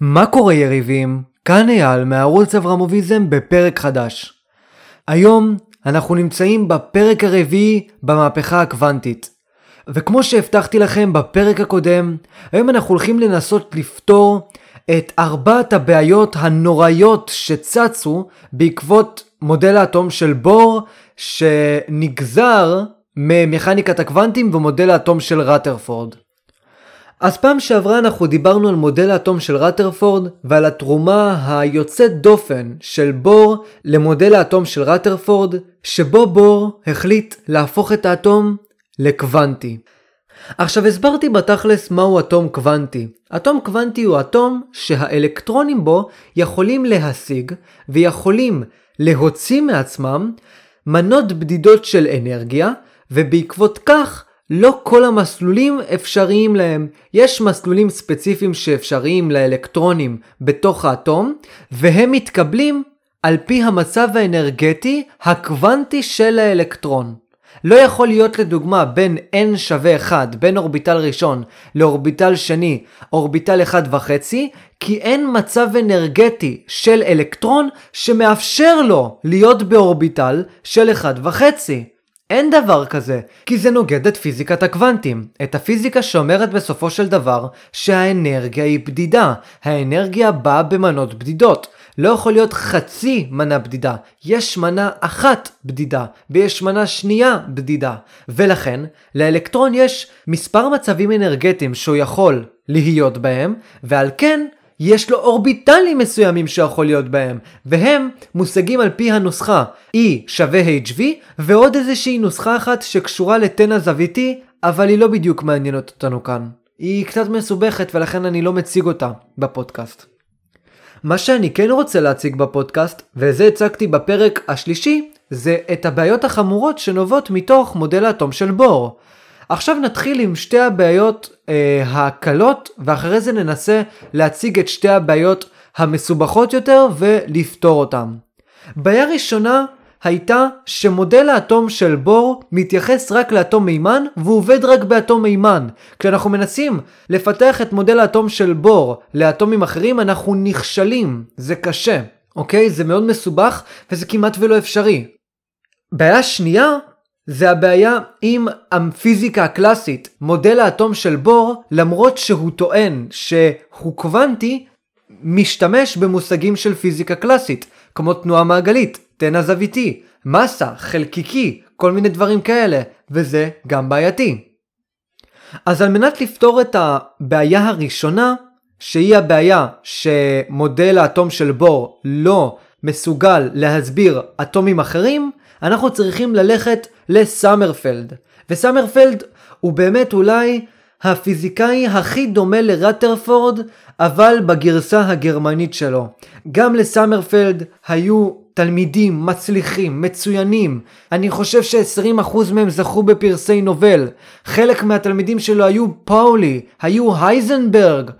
מה קורה יריבים? כאן אייל מערוץ אברמוביזם בפרק חדש. היום אנחנו נמצאים בפרק הרביעי במהפכה הקוונטית. וכמו שהבטחתי לכם בפרק הקודם, היום אנחנו הולכים לנסות לפתור את ארבעת הבעיות הנוראיות שצצו בעקבות מודל האטום של בור שנגזר ממכניקת הקוונטים ומודל האטום של רטרפורד. אז פעם שעברה אנחנו דיברנו על מודל האטום של רטרפורד ועל התרומה היוצאת דופן של בור למודל האטום של רטרפורד, שבו בור החליט להפוך את האטום לקוונטי. עכשיו הסברתי בתכלס מהו אטום קוונטי. אטום קוונטי הוא אטום שהאלקטרונים בו יכולים להשיג ויכולים להוציא מעצמם מנות בדידות של אנרגיה, ובעקבות כך לא כל המסלולים אפשריים להם. יש מסלולים ספציפיים שאפשריים לאלקטרונים בתוך האטום, והם מתקבלים על פי המצב האנרגטי הקוונטי של האלקטרון. לא יכול להיות לדוגמה בין n שווה 1, בין אורביטל ראשון לאורביטל שני, אורביטל 1.5, כי אין מצב אנרגטי של אלקטרון שמאפשר לו להיות באורביטל של 1.5. אין דבר כזה, כי זה נוגד את פיזיקת הקוונטים, את הפיזיקה שאומרת בסופו של דבר שהאנרגיה היא בדידה, האנרגיה באה במנות בדידות. לא יכול להיות חצי מנה בדידה, יש מנה אחת בדידה, ויש מנה שנייה בדידה. ולכן, לאלקטרון יש מספר מצבים אנרגטיים שהוא יכול להיות בהם, ועל כן יש לו אורביטלים מסוימים שיכול להיות בהם, והם מושגים על פי הנוסחה E שווה HV, ועוד איזושהי נוסחה אחת שקשורה לתן הזוויתי, אבל היא לא בדיוק מעניינת אותנו כאן. היא קצת מסובכת ולכן אני לא מציג אותה בפודקאסט. מה שאני כן רוצה להציג בפודקאסט, וזה הצגתי בפרק השלישי, זה את הבעיות החמורות שנובעות מתוך מודל האטום של בור. עכשיו נתחיל עם שתי הבעיות אה, הקלות, ואחרי זה ננסה להציג את שתי הבעיות המסובכות יותר ולפתור אותן. בעיה ראשונה הייתה שמודל האטום של בור מתייחס רק לאטום מימן והוא עובד רק באטום מימן. כשאנחנו מנסים לפתח את מודל האטום של בור לאטומים אחרים אנחנו נכשלים, זה קשה, אוקיי? זה מאוד מסובך וזה כמעט ולא אפשרי. בעיה שנייה זה הבעיה עם הפיזיקה הקלאסית, מודל האטום של בור, למרות שהוא טוען שהוא קוונטי, משתמש במושגים של פיזיקה קלאסית, כמו תנועה מעגלית, תן הזוויתי, מסה, חלקיקי, כל מיני דברים כאלה, וזה גם בעייתי. אז על מנת לפתור את הבעיה הראשונה, שהיא הבעיה שמודל האטום של בור לא מסוגל להסביר אטומים אחרים, אנחנו צריכים ללכת לסמרפלד. וסמרפלד הוא באמת אולי הפיזיקאי הכי דומה לרטרפורד, אבל בגרסה הגרמנית שלו. גם לסמרפלד היו תלמידים מצליחים, מצוינים. אני חושב ש-20% מהם זכו בפרסי נובל. חלק מהתלמידים שלו היו פאולי, היו הייזנברג.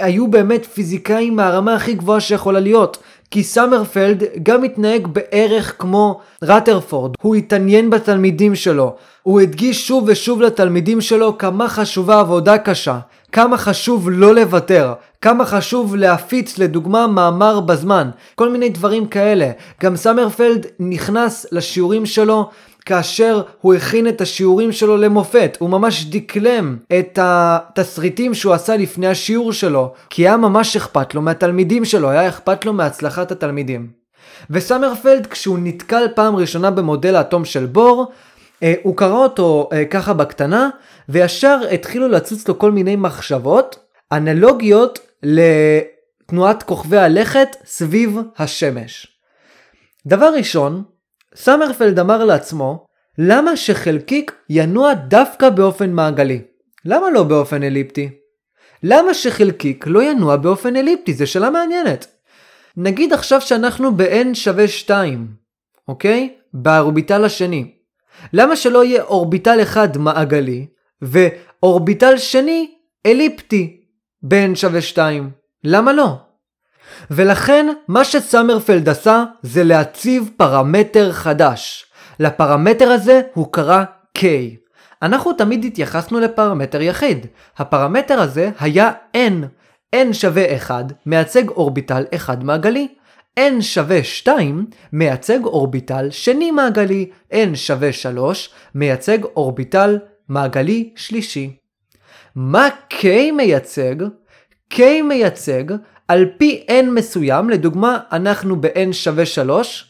היו באמת פיזיקאים מהרמה הכי גבוהה שיכולה להיות. כי סמרפלד גם התנהג בערך כמו רטרפורד, הוא התעניין בתלמידים שלו, הוא הדגיש שוב ושוב לתלמידים שלו כמה חשובה עבודה קשה, כמה חשוב לא לוותר, כמה חשוב להפיץ לדוגמה מאמר בזמן, כל מיני דברים כאלה. גם סמרפלד נכנס לשיעורים שלו כאשר הוא הכין את השיעורים שלו למופת, הוא ממש דקלם את התסריטים שהוא עשה לפני השיעור שלו, כי היה ממש אכפת לו מהתלמידים שלו, היה אכפת לו מהצלחת התלמידים. וסמרפלד כשהוא נתקל פעם ראשונה במודל האטום של בור, אה, הוא קרא אותו אה, ככה בקטנה, וישר התחילו לצוץ לו כל מיני מחשבות, אנלוגיות לתנועת כוכבי הלכת סביב השמש. דבר ראשון, סמרפלד אמר לעצמו, למה שחלקיק ינוע דווקא באופן מעגלי? למה לא באופן אליפטי? למה שחלקיק לא ינוע באופן אליפטי? זו שאלה מעניינת. נגיד עכשיו שאנחנו ב-n שווה 2, אוקיי? באורביטל השני. למה שלא יהיה אורביטל אחד מעגלי, ואורביטל שני אליפטי ב-n שווה 2? למה לא? ולכן מה שסמרפלד עשה זה להציב פרמטר חדש. לפרמטר הזה הוא קרא K. אנחנו תמיד התייחסנו לפרמטר יחיד. הפרמטר הזה היה N. n שווה 1 מייצג אורביטל אחד מעגלי. n שווה 2 מייצג אורביטל שני מעגלי. n שווה 3 מייצג אורביטל מעגלי שלישי. מה K מייצג? K מייצג על פי n מסוים, לדוגמה אנחנו ב-n שווה 3,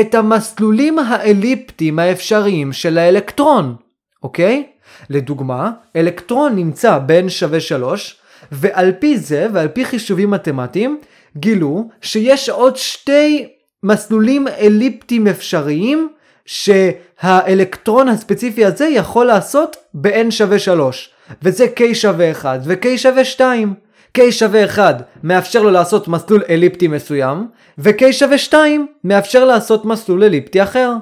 את המסלולים האליפטיים האפשריים של האלקטרון, אוקיי? לדוגמה, אלקטרון נמצא ב-n שווה 3, ועל פי זה, ועל פי חישובים מתמטיים, גילו שיש עוד שתי מסלולים אליפטיים אפשריים שהאלקטרון הספציפי הזה יכול לעשות ב-n שווה 3, וזה k שווה 1 ו-k שווה 2. K שווה 1 מאפשר לו לעשות מסלול אליפטי מסוים, ו-k שווה 2 מאפשר לעשות מסלול אליפטי אחר.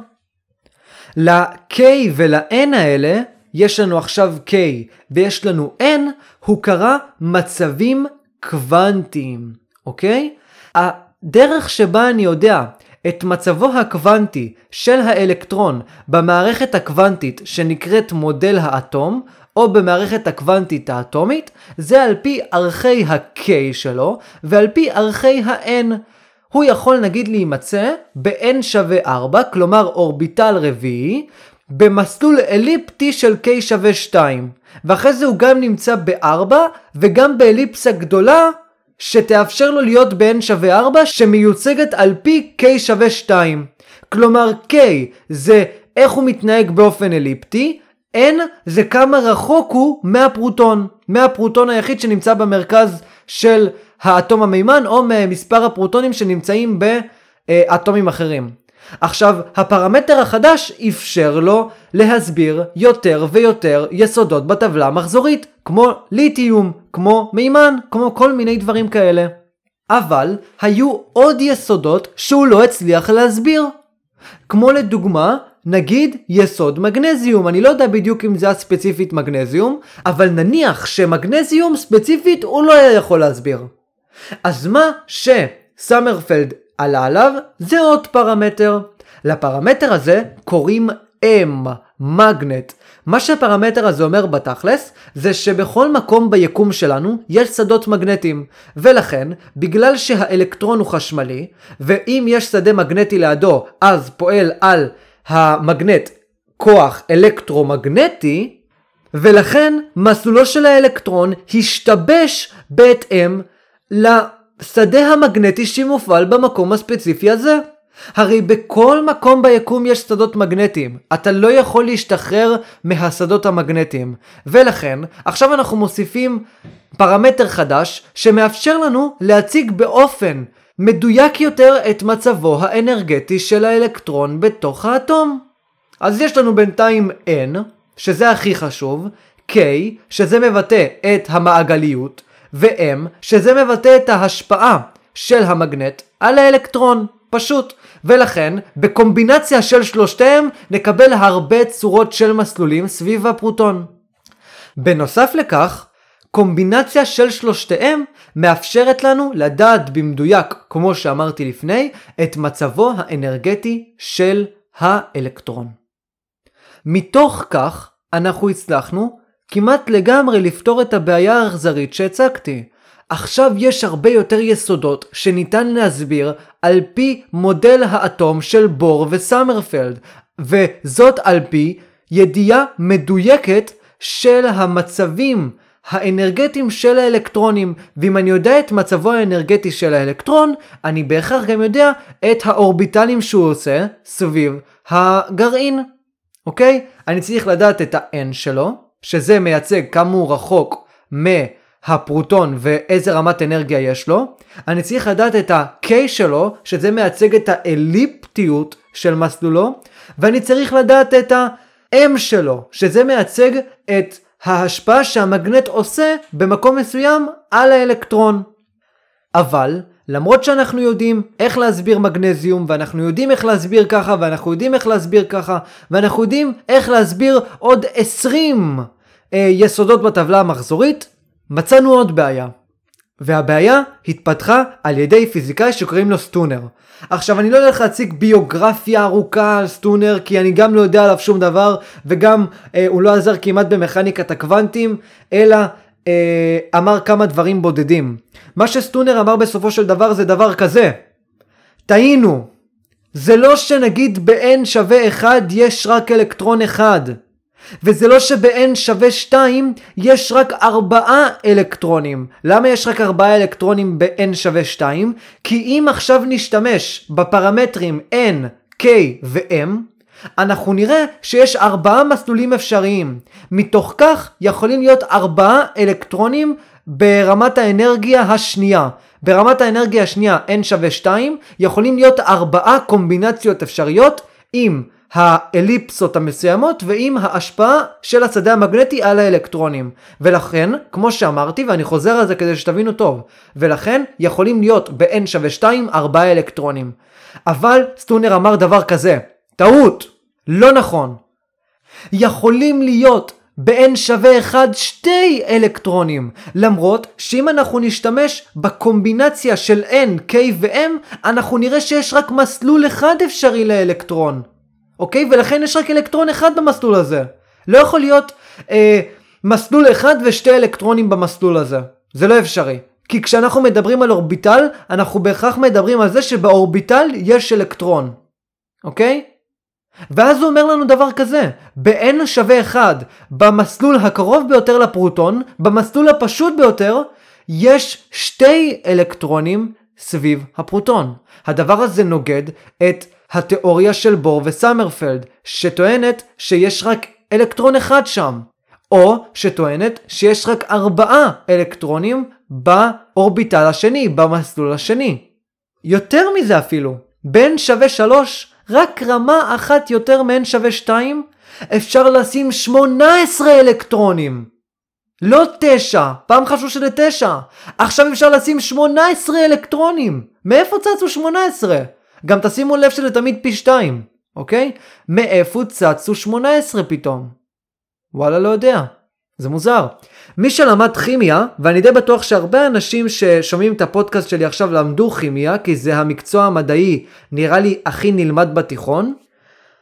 ל-k ול-n האלה יש לנו עכשיו k ויש לנו n, הוא קרא מצבים קוונטיים, אוקיי? הדרך שבה אני יודע את מצבו הקוונטי של האלקטרון במערכת הקוונטית שנקראת מודל האטום, או במערכת הקוונטית האטומית, זה על פי ערכי ה-K שלו, ועל פי ערכי ה-N. הוא יכול נגיד להימצא ב-N שווה 4, כלומר אורביטל רביעי, במסלול אליפטי של K שווה 2. ואחרי זה הוא גם נמצא ב-4, וגם באליפסה גדולה, שתאפשר לו להיות ב-N שווה 4, שמיוצגת על פי K שווה 2. כלומר K זה איך הוא מתנהג באופן אליפטי, N זה כמה רחוק הוא מהפרוטון, מהפרוטון היחיד שנמצא במרכז של האטום המימן או ממספר הפרוטונים שנמצאים באטומים אחרים. עכשיו, הפרמטר החדש אפשר לו להסביר יותר ויותר יסודות בטבלה המחזורית, כמו ליתיום, כמו מימן, כמו כל מיני דברים כאלה. אבל היו עוד יסודות שהוא לא הצליח להסביר. כמו לדוגמה, נגיד יסוד מגנזיום, אני לא יודע בדיוק אם זה היה ספציפית מגנזיום, אבל נניח שמגנזיום ספציפית הוא לא היה יכול להסביר. אז מה שסמרפלד עלה עליו זה עוד פרמטר. לפרמטר הזה קוראים M, מגנט. מה שהפרמטר הזה אומר בתכלס, זה שבכל מקום ביקום שלנו יש שדות מגנטיים. ולכן, בגלל שהאלקטרון הוא חשמלי, ואם יש שדה מגנטי לידו, אז פועל על המגנט כוח אלקטרומגנטי, ולכן מסלולו של האלקטרון השתבש בהתאם לשדה המגנטי שמופעל במקום הספציפי הזה. הרי בכל מקום ביקום יש שדות מגנטיים, אתה לא יכול להשתחרר מהשדות המגנטיים, ולכן עכשיו אנחנו מוסיפים פרמטר חדש שמאפשר לנו להציג באופן מדויק יותר את מצבו האנרגטי של האלקטרון בתוך האטום. אז יש לנו בינתיים N, שזה הכי חשוב, K, שזה מבטא את המעגליות, ו-M, שזה מבטא את ההשפעה של המגנט על האלקטרון. פשוט. ולכן, בקומבינציה של שלושתיהם, נקבל הרבה צורות של מסלולים סביב הפרוטון. בנוסף לכך, קומבינציה של שלושתיהם מאפשרת לנו לדעת במדויק, כמו שאמרתי לפני, את מצבו האנרגטי של האלקטרון. מתוך כך, אנחנו הצלחנו כמעט לגמרי לפתור את הבעיה האכזרית שהצגתי. עכשיו יש הרבה יותר יסודות שניתן להסביר על פי מודל האטום של בור וסמרפלד, וזאת על פי ידיעה מדויקת של המצבים האנרגטיים של האלקטרונים, ואם אני יודע את מצבו האנרגטי של האלקטרון, אני בהכרח גם יודע את האורביטלים שהוא עושה סביב הגרעין, אוקיי? אני צריך לדעת את ה-N שלו, שזה מייצג כמה הוא רחוק מהפרוטון ואיזה רמת אנרגיה יש לו. אני צריך לדעת את ה-K שלו, שזה מייצג את האליפטיות של מסלולו, ואני צריך לדעת את ה-M שלו, שזה מייצג את ההשפעה שהמגנט עושה במקום מסוים על האלקטרון. אבל למרות שאנחנו יודעים איך להסביר מגנזיום ואנחנו יודעים איך להסביר ככה ואנחנו יודעים איך להסביר ככה ואנחנו יודעים איך להסביר עוד 20 אה, יסודות בטבלה המחזורית, מצאנו עוד בעיה. והבעיה התפתחה על ידי פיזיקאי שקוראים לו סטונר. עכשיו אני לא הולך להציג ביוגרפיה ארוכה על סטונר כי אני גם לא יודע עליו שום דבר וגם אה, הוא לא עזר כמעט במכניקת הקוונטים אלא אה, אמר כמה דברים בודדים. מה שסטונר אמר בסופו של דבר זה דבר כזה. טעינו. זה לא שנגיד ב-n שווה 1 יש רק אלקטרון אחד. וזה לא שב-n שווה 2 יש רק 4 אלקטרונים. למה יש רק 4 אלקטרונים ב-n שווה 2? כי אם עכשיו נשתמש בפרמטרים n, k ו-m, אנחנו נראה שיש 4 מסלולים אפשריים. מתוך כך יכולים להיות 4 אלקטרונים ברמת האנרגיה השנייה. ברמת האנרגיה השנייה n שווה 2 יכולים להיות 4 קומבינציות אפשריות עם האליפסות המסוימות ועם ההשפעה של השדה המגנטי על האלקטרונים. ולכן, כמו שאמרתי, ואני חוזר על זה כדי שתבינו טוב, ולכן יכולים להיות ב-n שווה 2 4 אלקטרונים. אבל סטונר אמר דבר כזה, טעות, לא נכון. יכולים להיות ב-n שווה 1 שתי אלקטרונים, למרות שאם אנחנו נשתמש בקומבינציה של n, k ו-m, אנחנו נראה שיש רק מסלול אחד אפשרי לאלקטרון. אוקיי? ולכן יש רק אלקטרון אחד במסלול הזה. לא יכול להיות אה, מסלול אחד ושתי אלקטרונים במסלול הזה. זה לא אפשרי. כי כשאנחנו מדברים על אורביטל, אנחנו בהכרח מדברים על זה שבאורביטל יש אלקטרון. אוקיי? ואז הוא אומר לנו דבר כזה, ב-n שווה 1, במסלול הקרוב ביותר לפרוטון, במסלול הפשוט ביותר, יש שתי אלקטרונים סביב הפרוטון. הדבר הזה נוגד את התיאוריה של בור וסמרפלד, שטוענת שיש רק אלקטרון אחד שם, או שטוענת שיש רק ארבעה אלקטרונים באורביטל השני, במסלול השני. יותר מזה אפילו, בין שווה 3, רק רמה אחת יותר מ-n שווה 2, אפשר לשים 18 אלקטרונים. לא 9, פעם חשבו שזה 9, עכשיו אפשר לשים 18 אלקטרונים. מאיפה צצו 18? גם תשימו לב שזה תמיד פי 2, אוקיי? מאיפה צצו 18 פתאום? וואלה לא יודע, זה מוזר. מי שלמד כימיה, ואני די בטוח שהרבה אנשים ששומעים את הפודקאסט שלי עכשיו למדו כימיה, כי זה המקצוע המדעי נראה לי הכי נלמד בתיכון,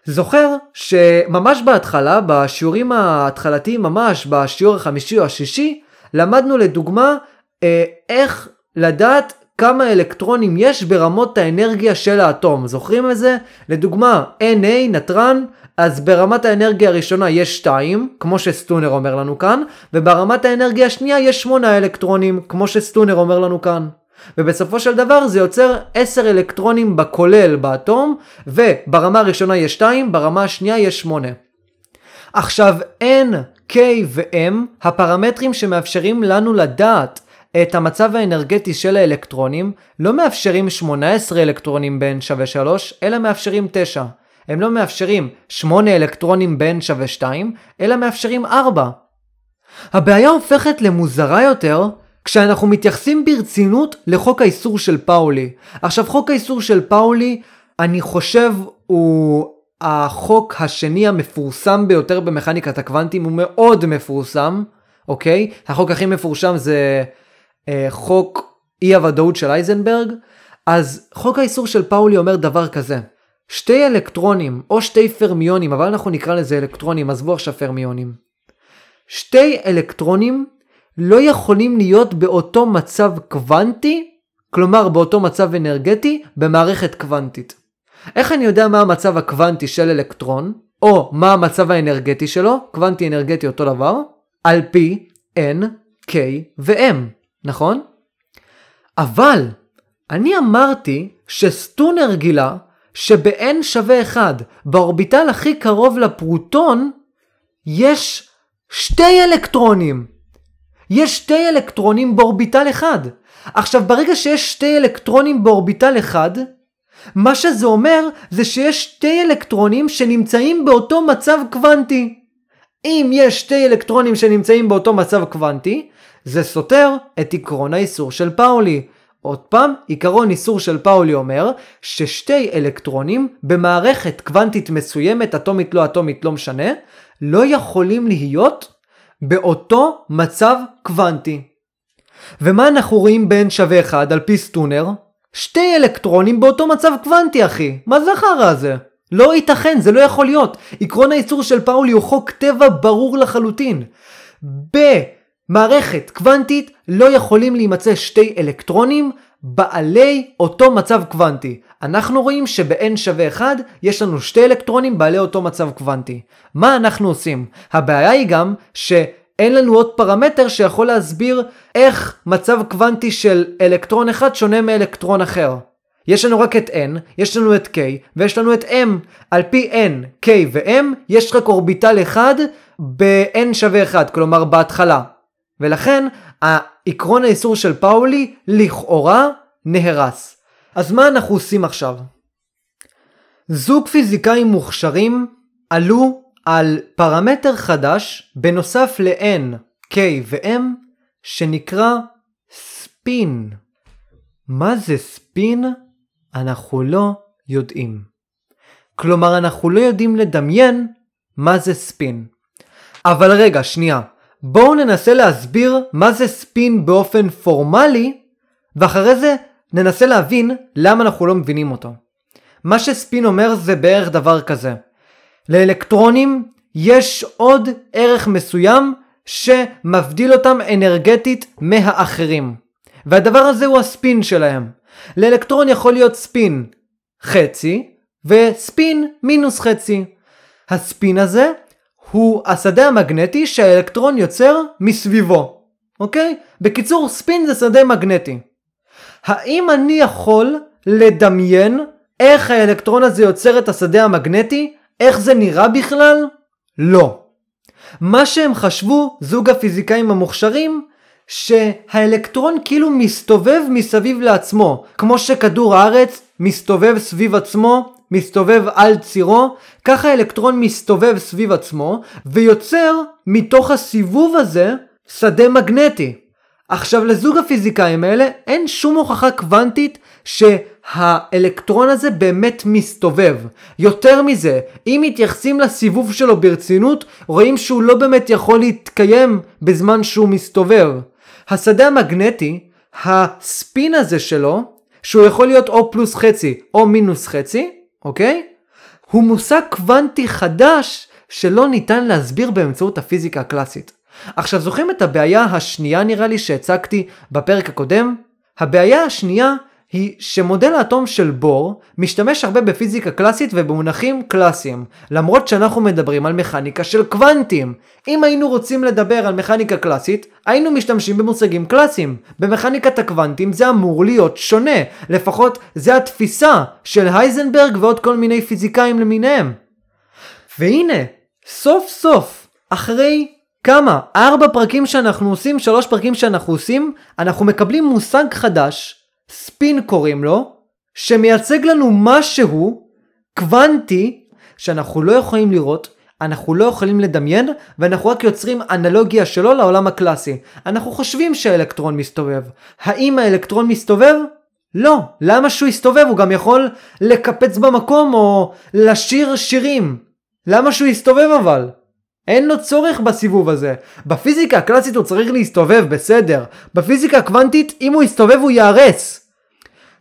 זוכר שממש בהתחלה, בשיעורים ההתחלתיים ממש, בשיעור החמישי או השישי, למדנו לדוגמה אה, איך לדעת כמה אלקטרונים יש ברמות האנרגיה של האטום. זוכרים את זה? לדוגמה, Na, נתרן, אז ברמת האנרגיה הראשונה יש 2, כמו שסטונר אומר לנו כאן, וברמת האנרגיה השנייה יש 8 אלקטרונים, כמו שסטונר אומר לנו כאן. ובסופו של דבר זה יוצר 10 אלקטרונים בכולל באטום, וברמה הראשונה יש 2, ברמה השנייה יש 8. עכשיו N, K ו-M, הפרמטרים שמאפשרים לנו לדעת את המצב האנרגטי של האלקטרונים, לא מאפשרים 18 אלקטרונים ב-n שווה 3, אלא מאפשרים 9. הם לא מאפשרים 8 אלקטרונים ב-n שווה 2, אלא מאפשרים 4. הבעיה הופכת למוזרה יותר כשאנחנו מתייחסים ברצינות לחוק האיסור של פאולי. עכשיו חוק האיסור של פאולי, אני חושב הוא החוק השני המפורסם ביותר במכניקת הקוונטים, הוא מאוד מפורסם, אוקיי? החוק הכי מפורסם זה אה, חוק אי הוודאות של אייזנברג, אז חוק האיסור של פאולי אומר דבר כזה, שתי אלקטרונים או שתי פרמיונים, אבל אנחנו נקרא לזה אלקטרונים, עזבו עכשיו פרמיונים. שתי אלקטרונים לא יכולים להיות באותו מצב קוונטי, כלומר באותו מצב אנרגטי, במערכת קוונטית. איך אני יודע מה המצב הקוונטי של אלקטרון, או מה המצב האנרגטי שלו, קוונטי אנרגטי אותו דבר, על פי n, k ו-m. נכון? אבל אני אמרתי שסטונר גילה שב-n שווה 1, באורביטל הכי קרוב לפרוטון, יש שתי אלקטרונים. יש שתי אלקטרונים באורביטל אחד. עכשיו, ברגע שיש שתי אלקטרונים באורביטל אחד, מה שזה אומר זה שיש שתי אלקטרונים שנמצאים באותו מצב קוונטי. אם יש שתי אלקטרונים שנמצאים באותו מצב קוונטי, זה סותר את עקרון האיסור של פאולי. עוד פעם, עיקרון איסור של פאולי אומר ששתי אלקטרונים במערכת קוונטית מסוימת, אטומית לא אטומית לא משנה, לא יכולים להיות באותו מצב קוונטי. ומה אנחנו רואים בין שווה 1 על פי סטונר? שתי אלקטרונים באותו מצב קוונטי אחי, מה זה החרא הזה? לא ייתכן, זה לא יכול להיות. עקרון האיסור של פאולי הוא חוק טבע ברור לחלוטין. ב... במערכת קוונטית לא יכולים להימצא שתי אלקטרונים בעלי אותו מצב קוונטי. אנחנו רואים שב-n שווה 1 יש לנו שתי אלקטרונים בעלי אותו מצב קוונטי. מה אנחנו עושים? הבעיה היא גם שאין לנו עוד פרמטר שיכול להסביר איך מצב קוונטי של אלקטרון אחד שונה מאלקטרון אחר. יש לנו רק את n, יש לנו את k ויש לנו את m. על פי n, k ו-m יש רק אורביטל אחד ב-n שווה 1, כלומר בהתחלה. ולכן עקרון האיסור של פאולי לכאורה נהרס. אז מה אנחנו עושים עכשיו? זוג פיזיקאים מוכשרים עלו על פרמטר חדש בנוסף ל-n, k ו-m שנקרא ספין. מה זה ספין? אנחנו לא יודעים. כלומר אנחנו לא יודעים לדמיין מה זה ספין. אבל רגע, שנייה. בואו ננסה להסביר מה זה ספין באופן פורמלי, ואחרי זה ננסה להבין למה אנחנו לא מבינים אותו. מה שספין אומר זה בערך דבר כזה. לאלקטרונים יש עוד ערך מסוים שמבדיל אותם אנרגטית מהאחרים. והדבר הזה הוא הספין שלהם. לאלקטרון יכול להיות ספין חצי וספין מינוס חצי. הספין הזה הוא השדה המגנטי שהאלקטרון יוצר מסביבו, אוקיי? בקיצור, ספין זה שדה מגנטי. האם אני יכול לדמיין איך האלקטרון הזה יוצר את השדה המגנטי? איך זה נראה בכלל? לא. מה שהם חשבו, זוג הפיזיקאים המוכשרים, שהאלקטרון כאילו מסתובב מסביב לעצמו, כמו שכדור הארץ מסתובב סביב עצמו מסתובב על צירו, ככה האלקטרון מסתובב סביב עצמו, ויוצר מתוך הסיבוב הזה שדה מגנטי. עכשיו לזוג הפיזיקאים האלה אין שום הוכחה קוונטית שהאלקטרון הזה באמת מסתובב. יותר מזה, אם מתייחסים לסיבוב שלו ברצינות, רואים שהוא לא באמת יכול להתקיים בזמן שהוא מסתובב. השדה המגנטי, הספין הזה שלו, שהוא יכול להיות או פלוס חצי או מינוס חצי, אוקיי? הוא מושג קוונטי חדש שלא ניתן להסביר באמצעות הפיזיקה הקלאסית. עכשיו זוכרים את הבעיה השנייה נראה לי שהצגתי בפרק הקודם? הבעיה השנייה היא שמודל האטום של בור משתמש הרבה בפיזיקה קלאסית ובמונחים קלאסיים, למרות שאנחנו מדברים על מכניקה של קוונטים. אם היינו רוצים לדבר על מכניקה קלאסית, היינו משתמשים במושגים קלאסיים. במכניקת הקוונטים זה אמור להיות שונה, לפחות זה התפיסה של הייזנברג ועוד כל מיני פיזיקאים למיניהם. והנה, סוף סוף, אחרי כמה? ארבע פרקים שאנחנו עושים, שלוש פרקים שאנחנו עושים, אנחנו מקבלים מושג חדש ספין קוראים לו, שמייצג לנו משהו קוונטי שאנחנו לא יכולים לראות, אנחנו לא יכולים לדמיין, ואנחנו רק יוצרים אנלוגיה שלו לעולם הקלאסי. אנחנו חושבים שהאלקטרון מסתובב. האם האלקטרון מסתובב? לא. למה שהוא יסתובב? הוא גם יכול לקפץ במקום או לשיר שירים. למה שהוא יסתובב אבל? אין לו צורך בסיבוב הזה. בפיזיקה הקלאסית הוא צריך להסתובב, בסדר. בפיזיקה הקוונטית, אם הוא יסתובב הוא ייהרס.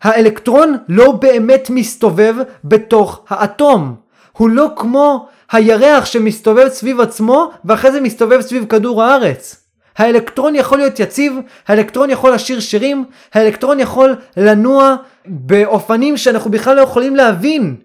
האלקטרון לא באמת מסתובב בתוך האטום. הוא לא כמו הירח שמסתובב סביב עצמו ואחרי זה מסתובב סביב כדור הארץ. האלקטרון יכול להיות יציב, האלקטרון יכול לשיר שירים, האלקטרון יכול לנוע באופנים שאנחנו בכלל לא יכולים להבין,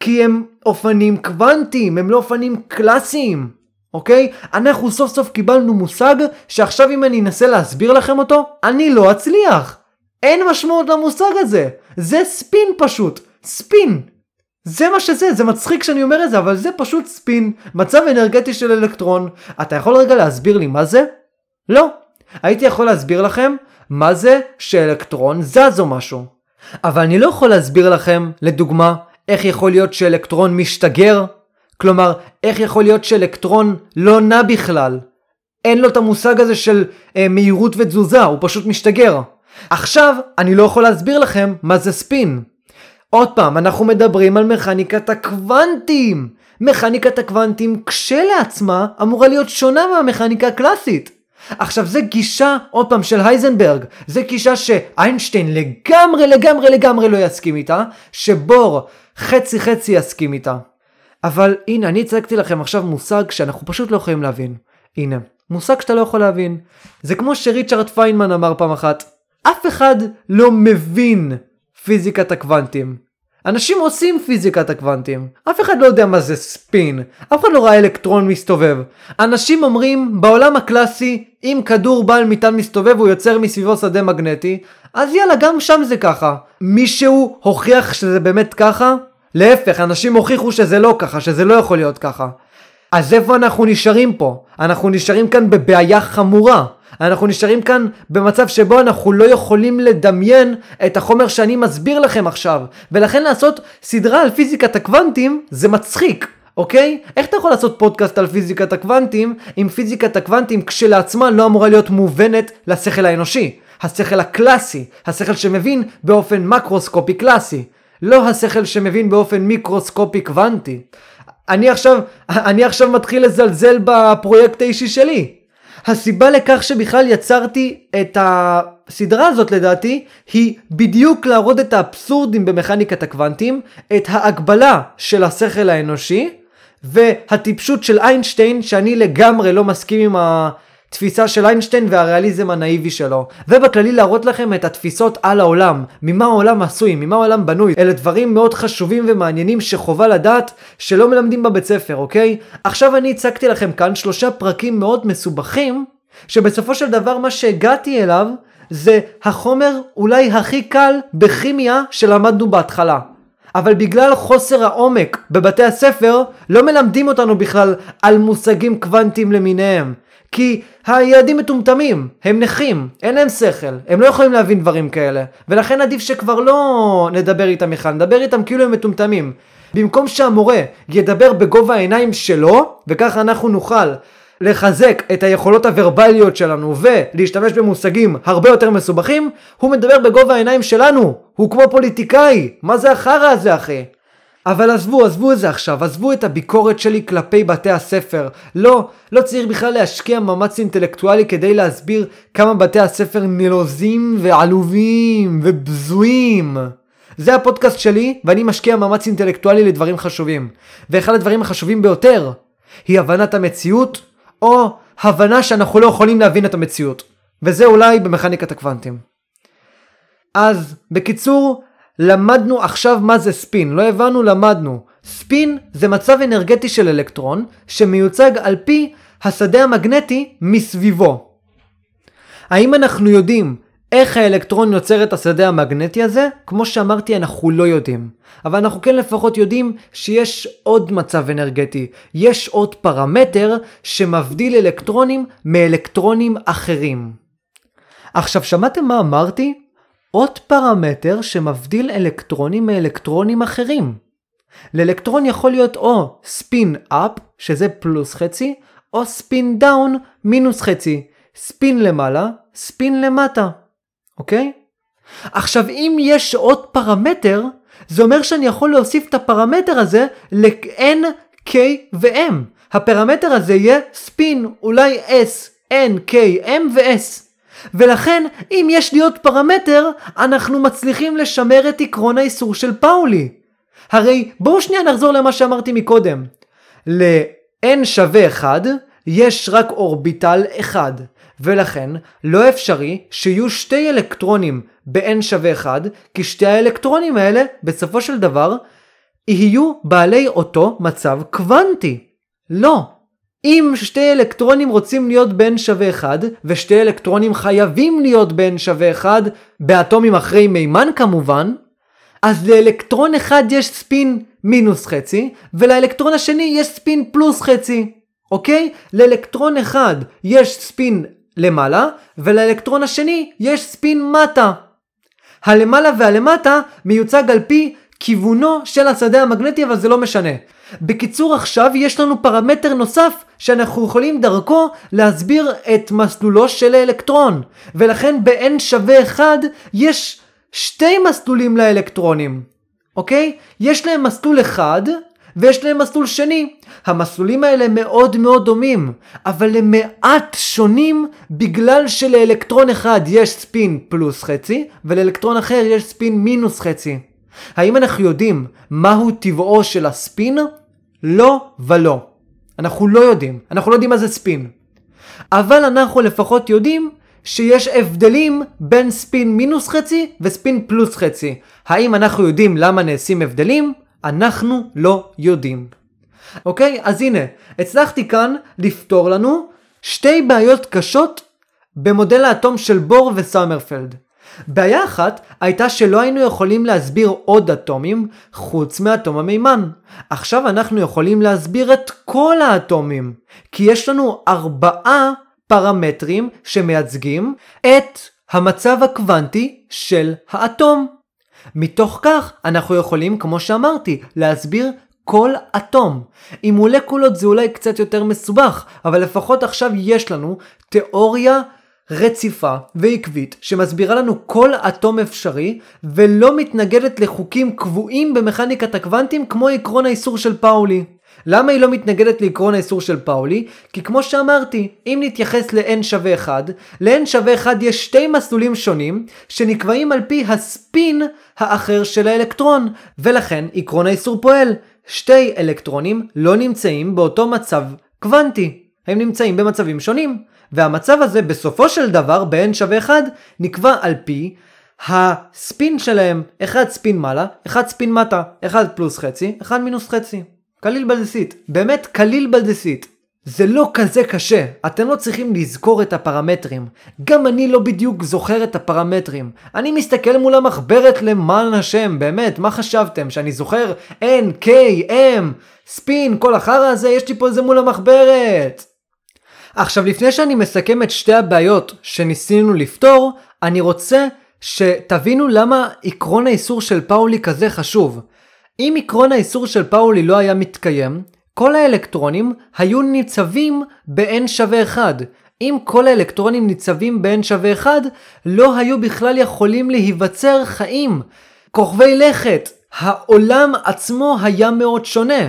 כי הם אופנים קוונטיים, הם לא אופנים קלאסיים. אוקיי? אנחנו סוף סוף קיבלנו מושג שעכשיו אם אני אנסה להסביר לכם אותו, אני לא אצליח. אין משמעות למושג הזה. זה ספין פשוט. ספין. זה מה שזה, זה מצחיק שאני אומר את זה, אבל זה פשוט ספין. מצב אנרגטי של אלקטרון. אתה יכול רגע להסביר לי מה זה? לא. הייתי יכול להסביר לכם מה זה שאלקטרון זז או משהו. אבל אני לא יכול להסביר לכם, לדוגמה, איך יכול להיות שאלקטרון משתגר כלומר, איך יכול להיות שאלקטרון לא נע בכלל? אין לו את המושג הזה של אה, מהירות ותזוזה, הוא פשוט משתגר. עכשיו, אני לא יכול להסביר לכם מה זה ספין. עוד פעם, אנחנו מדברים על מכניקת הקוונטים. מכניקת הקוונטים כשלעצמה אמורה להיות שונה מהמכניקה הקלאסית. עכשיו זה גישה, עוד פעם, של הייזנברג. זה גישה שאיינשטיין לגמרי לגמרי לגמרי לא יסכים איתה, שבור חצי חצי יסכים איתה. אבל הנה, אני הצגתי לכם עכשיו מושג שאנחנו פשוט לא יכולים להבין. הנה, מושג שאתה לא יכול להבין. זה כמו שריצ'רד פיינמן אמר פעם אחת, אף אחד לא מבין פיזיקת הקוונטים. אנשים עושים פיזיקת הקוונטים. אף אחד לא יודע מה זה ספין. אף אחד לא ראה אלקטרון מסתובב. אנשים אומרים, בעולם הקלאסי, אם כדור בעל מטען מסתובב הוא יוצר מסביבו שדה מגנטי, אז יאללה, גם שם זה ככה. מישהו הוכיח שזה באמת ככה? להפך, אנשים הוכיחו שזה לא ככה, שזה לא יכול להיות ככה. אז איפה אנחנו נשארים פה? אנחנו נשארים כאן בבעיה חמורה. אנחנו נשארים כאן במצב שבו אנחנו לא יכולים לדמיין את החומר שאני מסביר לכם עכשיו. ולכן לעשות סדרה על פיזיקת הקוונטים זה מצחיק. אוקיי? איך אתה יכול לעשות פודקאסט על פיזיקת הקוונטים אם פיזיקת הקוונטים כשלעצמה לא אמורה להיות מובנת לשכל האנושי? השכל הקלאסי, השכל שמבין באופן מקרוסקופי קלאסי, לא השכל שמבין באופן מיקרוסקופי קוונטי. אני עכשיו, אני עכשיו מתחיל לזלזל בפרויקט האישי שלי. הסיבה לכך שבכלל יצרתי את הסדרה הזאת לדעתי היא בדיוק להראות את האבסורדים במכניקת הקוונטים, את ההגבלה של השכל האנושי והטיפשות של איינשטיין שאני לגמרי לא מסכים עם ה... תפיסה של איינשטיין והריאליזם הנאיבי שלו, ובכללי להראות לכם את התפיסות על העולם, ממה העולם עשוי, ממה העולם בנוי, אלה דברים מאוד חשובים ומעניינים שחובה לדעת שלא מלמדים בבית ספר, אוקיי? עכשיו אני הצגתי לכם כאן שלושה פרקים מאוד מסובכים, שבסופו של דבר מה שהגעתי אליו זה החומר אולי הכי קל בכימיה שלמדנו בהתחלה. אבל בגלל חוסר העומק בבתי הספר לא מלמדים אותנו בכלל על מושגים קוונטיים למיניהם. כי הילדים מטומטמים, הם נכים, אין להם שכל, הם לא יכולים להבין דברים כאלה, ולכן עדיף שכבר לא נדבר איתם בכלל, נדבר איתם כאילו הם מטומטמים. במקום שהמורה ידבר בגובה העיניים שלו, וככה אנחנו נוכל לחזק את היכולות הוורבליות שלנו ולהשתמש במושגים הרבה יותר מסובכים, הוא מדבר בגובה העיניים שלנו, הוא כמו פוליטיקאי, מה זה החרא הזה אחי? אבל עזבו, עזבו את זה עכשיו, עזבו את הביקורת שלי כלפי בתי הספר. לא, לא צריך בכלל להשקיע מאמץ אינטלקטואלי כדי להסביר כמה בתי הספר נלוזים ועלובים ובזויים. זה הפודקאסט שלי, ואני משקיע מאמץ אינטלקטואלי לדברים חשובים. ואחד הדברים החשובים ביותר, היא הבנת המציאות, או הבנה שאנחנו לא יכולים להבין את המציאות. וזה אולי במכניקת הקוונטים. אז, בקיצור, למדנו עכשיו מה זה ספין, לא הבנו, למדנו. ספין זה מצב אנרגטי של אלקטרון שמיוצג על פי השדה המגנטי מסביבו. האם אנחנו יודעים איך האלקטרון יוצר את השדה המגנטי הזה? כמו שאמרתי, אנחנו לא יודעים. אבל אנחנו כן לפחות יודעים שיש עוד מצב אנרגטי. יש עוד פרמטר שמבדיל אלקטרונים מאלקטרונים אחרים. עכשיו, שמעתם מה אמרתי? עוד פרמטר שמבדיל אלקטרונים מאלקטרונים אחרים. לאלקטרון יכול להיות או ספין אפ, שזה פלוס חצי, או spin down, מינוס חצי. ספין למעלה, ספין למטה. אוקיי? עכשיו אם יש עוד פרמטר, זה אומר שאני יכול להוסיף את הפרמטר הזה ל-n, k ו-m. הפרמטר הזה יהיה ספין, אולי s, n, k, m ו-s. ולכן, אם יש לי עוד פרמטר, אנחנו מצליחים לשמר את עקרון האיסור של פאולי. הרי בואו שנייה נחזור למה שאמרתי מקודם. ל-n שווה 1 יש רק אורביטל אחד, ולכן לא אפשרי שיהיו שתי אלקטרונים ב-n שווה 1, כי שתי האלקטרונים האלה בסופו של דבר יהיו בעלי אותו מצב קוונטי. לא, אם שתי אלקטרונים רוצים להיות בין שווה 1, ושתי אלקטרונים חייבים להיות בין שווה 1, באטומים אחרי מימן כמובן, אז לאלקטרון אחד יש ספין מינוס חצי, ולאלקטרון השני יש ספין פלוס חצי, אוקיי? לאלקטרון אחד יש ספין למעלה, ולאלקטרון השני יש ספין מטה. הלמעלה והלמטה מיוצג על פי כיוונו של השדה המגנטי, אבל זה לא משנה. בקיצור עכשיו יש לנו פרמטר נוסף שאנחנו יכולים דרכו להסביר את מסלולו של האלקטרון ולכן ב-n שווה 1 יש שתי מסלולים לאלקטרונים אוקיי? יש להם מסלול אחד ויש להם מסלול שני. המסלולים האלה מאוד מאוד דומים, אבל הם מעט שונים בגלל שלאלקטרון אחד יש ספין פלוס חצי, ולאלקטרון אחר יש ספין מינוס חצי. האם אנחנו יודעים מהו טבעו של הספין? לא ולא. אנחנו לא יודעים. אנחנו לא יודעים מה זה ספין. אבל אנחנו לפחות יודעים שיש הבדלים בין ספין מינוס חצי וספין פלוס חצי. האם אנחנו יודעים למה נעשים הבדלים? אנחנו לא יודעים. אוקיי? אז הנה, הצלחתי כאן לפתור לנו שתי בעיות קשות במודל האטום של בור וסמרפלד. בעיה אחת הייתה שלא היינו יכולים להסביר עוד אטומים חוץ מאטום המימן. עכשיו אנחנו יכולים להסביר את כל האטומים, כי יש לנו ארבעה פרמטרים שמייצגים את המצב הקוונטי של האטום. מתוך כך אנחנו יכולים, כמו שאמרתי, להסביר כל אטום. עם מולקולות זה אולי קצת יותר מסובך, אבל לפחות עכשיו יש לנו תיאוריה רציפה ועקבית שמסבירה לנו כל אטום אפשרי ולא מתנגדת לחוקים קבועים במכניקת הקוונטים כמו עקרון האיסור של פאולי. למה היא לא מתנגדת לעקרון האיסור של פאולי? כי כמו שאמרתי, אם נתייחס ל-n שווה 1, ל-n שווה 1 יש שתי מסלולים שונים שנקבעים על פי הספין האחר של האלקטרון, ולכן עקרון האיסור פועל. שתי אלקטרונים לא נמצאים באותו מצב קוונטי, הם נמצאים במצבים שונים. והמצב הזה בסופו של דבר ב-n שווה 1 נקבע על פי הספין שלהם, אחד ספין מעלה, אחד ספין מטה, אחד פלוס חצי, אחד מינוס חצי. קליל בלדסית, באמת קליל בלדסית. זה לא כזה קשה, אתם לא צריכים לזכור את הפרמטרים. גם אני לא בדיוק זוכר את הפרמטרים. אני מסתכל מול המחברת למען השם, באמת, מה חשבתם? שאני זוכר N, K, M, ספין, כל החרא הזה, יש לי פה איזה מול המחברת. עכשיו לפני שאני מסכם את שתי הבעיות שניסינו לפתור, אני רוצה שתבינו למה עקרון האיסור של פאולי כזה חשוב. אם עקרון האיסור של פאולי לא היה מתקיים, כל האלקטרונים היו ניצבים ב-n שווה 1. אם כל האלקטרונים ניצבים ב-n שווה 1, לא היו בכלל יכולים להיווצר חיים. כוכבי לכת, העולם עצמו היה מאוד שונה.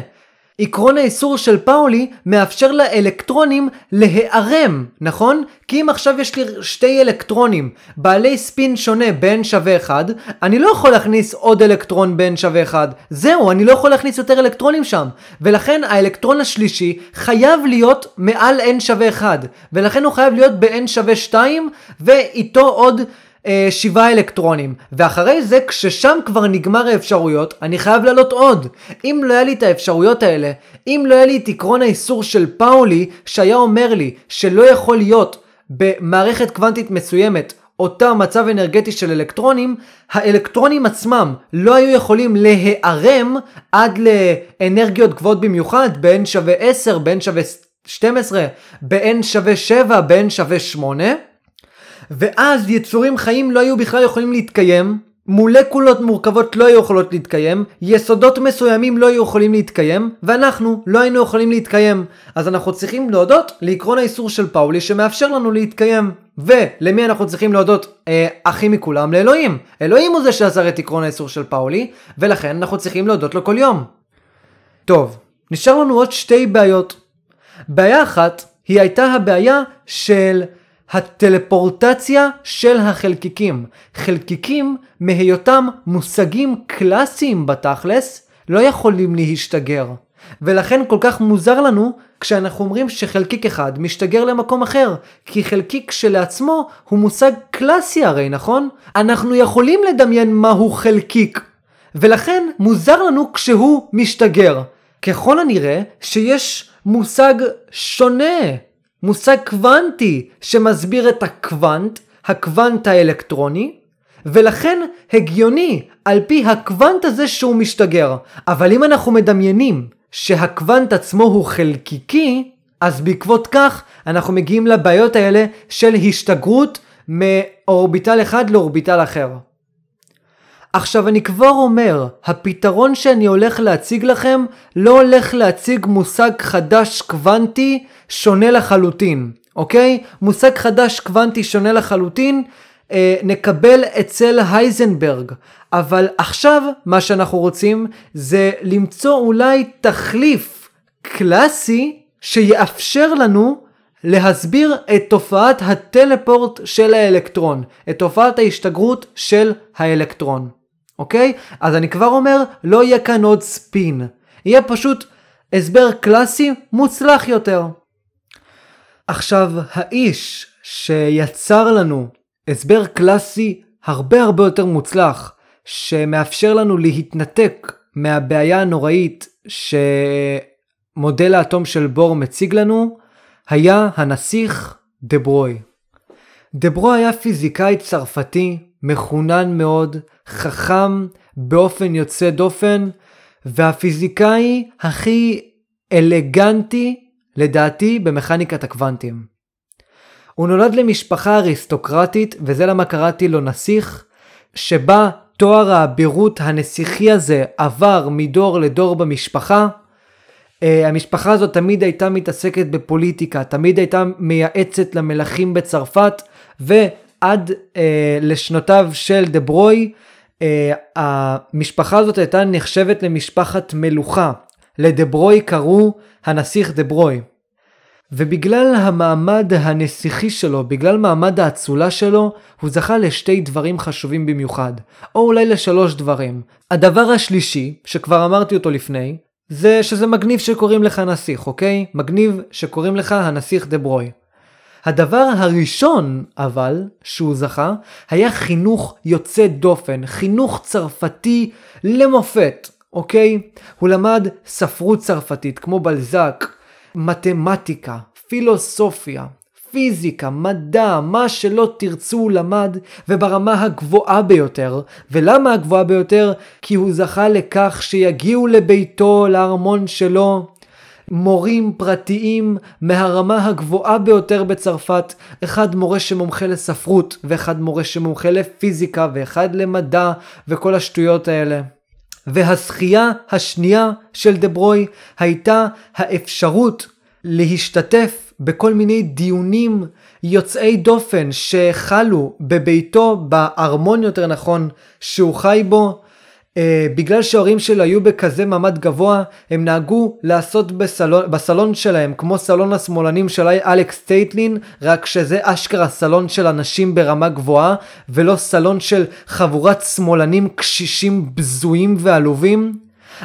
עקרון האיסור של פאולי מאפשר לאלקטרונים להיערם, נכון? כי אם עכשיו יש לי שתי אלקטרונים בעלי ספין שונה בין שווה 1, אני לא יכול להכניס עוד אלקטרון בין שווה 1. זהו, אני לא יכול להכניס יותר אלקטרונים שם. ולכן האלקטרון השלישי חייב להיות מעל n שווה 1. ולכן הוא חייב להיות ב-n שווה 2 ואיתו עוד... אה, שבעה אלקטרונים, ואחרי זה כששם כבר נגמר האפשרויות, אני חייב לעלות עוד. אם לא היה לי את האפשרויות האלה, אם לא היה לי את עקרון האיסור של פאולי, שהיה אומר לי שלא יכול להיות במערכת קוונטית מסוימת אותה מצב אנרגטי של אלקטרונים, האלקטרונים עצמם לא היו יכולים להיערם עד לאנרגיות גבוהות במיוחד, ב-n שווה 10, ב-n שווה 12, ב-n שווה 7, ב-n שווה 8. ואז יצורים חיים לא היו בכלל יכולים להתקיים, מולקולות מורכבות לא היו יכולות להתקיים, יסודות מסוימים לא היו יכולים להתקיים, ואנחנו לא היינו יכולים להתקיים. אז אנחנו צריכים להודות לעקרון האיסור של פאולי שמאפשר לנו להתקיים. ולמי אנחנו צריכים להודות אה, הכי מכולם? לאלוהים. אלוהים הוא זה שעזר את עקרון האיסור של פאולי, ולכן אנחנו צריכים להודות לו כל יום. טוב, נשאר לנו עוד שתי בעיות. בעיה אחת היא הייתה הבעיה של הטלפורטציה של החלקיקים. חלקיקים, מהיותם מושגים קלאסיים בתכלס, לא יכולים להשתגר. ולכן כל כך מוזר לנו כשאנחנו אומרים שחלקיק אחד משתגר למקום אחר, כי חלקיק כשלעצמו הוא מושג קלאסי הרי, נכון? אנחנו יכולים לדמיין מהו חלקיק, ולכן מוזר לנו כשהוא משתגר. ככל הנראה שיש מושג שונה מושג קוונטי שמסביר את הקוונט, הקוונט האלקטרוני, ולכן הגיוני על פי הקוונט הזה שהוא משתגר. אבל אם אנחנו מדמיינים שהקוונט עצמו הוא חלקיקי, אז בעקבות כך אנחנו מגיעים לבעיות האלה של השתגרות מאורביטל אחד לאורביטל אחר. עכשיו אני כבר אומר, הפתרון שאני הולך להציג לכם לא הולך להציג מושג חדש קוונטי שונה לחלוטין, אוקיי? מושג חדש קוונטי שונה לחלוטין אה, נקבל אצל הייזנברג, אבל עכשיו מה שאנחנו רוצים זה למצוא אולי תחליף קלאסי שיאפשר לנו להסביר את תופעת הטלפורט של האלקטרון, את תופעת ההשתגרות של האלקטרון. אוקיי? אז אני כבר אומר, לא יהיה כאן עוד ספין. יהיה פשוט הסבר קלאסי מוצלח יותר. עכשיו, האיש שיצר לנו הסבר קלאסי הרבה הרבה יותר מוצלח, שמאפשר לנו להתנתק מהבעיה הנוראית שמודל האטום של בור מציג לנו, היה הנסיך דה ברוי. דה ברוי היה פיזיקאי צרפתי, מחונן מאוד, חכם באופן יוצא דופן, והפיזיקאי הכי אלגנטי, לדעתי, במכניקת הקוונטים. הוא נולד למשפחה אריסטוקרטית, וזה למה קראתי לו נסיך, שבה תואר האבירות הנסיכי הזה עבר מדור לדור במשפחה. Uh, המשפחה הזאת תמיד הייתה מתעסקת בפוליטיקה, תמיד הייתה מייעצת למלכים בצרפת, ועד uh, לשנותיו של דה ברוי, uh, המשפחה הזאת הייתה נחשבת למשפחת מלוכה. לדה ברוי קראו הנסיך דה ברוי. ובגלל המעמד הנסיכי שלו, בגלל מעמד האצולה שלו, הוא זכה לשתי דברים חשובים במיוחד, או אולי לשלוש דברים. הדבר השלישי, שכבר אמרתי אותו לפני, זה שזה מגניב שקוראים לך נסיך, אוקיי? מגניב שקוראים לך הנסיך דה ברוי. הדבר הראשון, אבל, שהוא זכה, היה חינוך יוצא דופן, חינוך צרפתי למופת, אוקיי? הוא למד ספרות צרפתית, כמו בלזק, מתמטיקה, פילוסופיה, פיזיקה, מדע, מה שלא תרצו הוא למד, וברמה הגבוהה ביותר. ולמה הגבוהה ביותר? כי הוא זכה לכך שיגיעו לביתו, לארמון שלו, מורים פרטיים מהרמה הגבוהה ביותר בצרפת, אחד מורה שמומחה לספרות, ואחד מורה שמומחה לפיזיקה, ואחד למדע, וכל השטויות האלה. והזכייה השנייה של דברוי הייתה האפשרות להשתתף בכל מיני דיונים יוצאי דופן שחלו בביתו, בארמון יותר נכון, שהוא חי בו. Uh, בגלל שההורים שלו היו בכזה מעמד גבוה, הם נהגו לעשות בסלון, בסלון שלהם, כמו סלון השמאלנים של אלכס טייטלין, רק שזה אשכרה סלון של אנשים ברמה גבוהה, ולא סלון של חבורת שמאלנים קשישים בזויים ועלובים.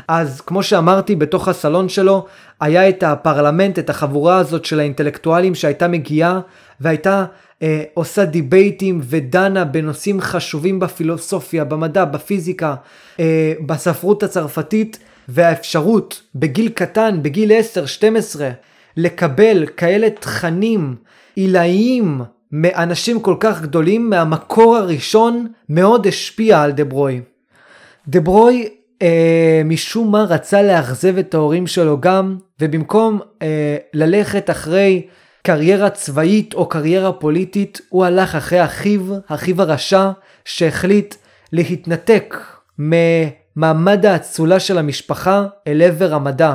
אז כמו שאמרתי, בתוך הסלון שלו היה את הפרלמנט, את החבורה הזאת של האינטלקטואלים שהייתה מגיעה והייתה אה, עושה דיבייטים ודנה בנושאים חשובים בפילוסופיה, במדע, בפיזיקה, אה, בספרות הצרפתית, והאפשרות בגיל קטן, בגיל 10-12, לקבל כאלה תכנים עילאיים מאנשים כל כך גדולים, מהמקור הראשון מאוד השפיע על דברוי. דברוי אה, משום מה רצה לאכזב את ההורים שלו גם, ובמקום אה, ללכת אחרי קריירה צבאית או קריירה פוליטית, הוא הלך אחרי אחיו, אחיו הרשע, שהחליט להתנתק ממעמד האצולה של המשפחה אל עבר המדע.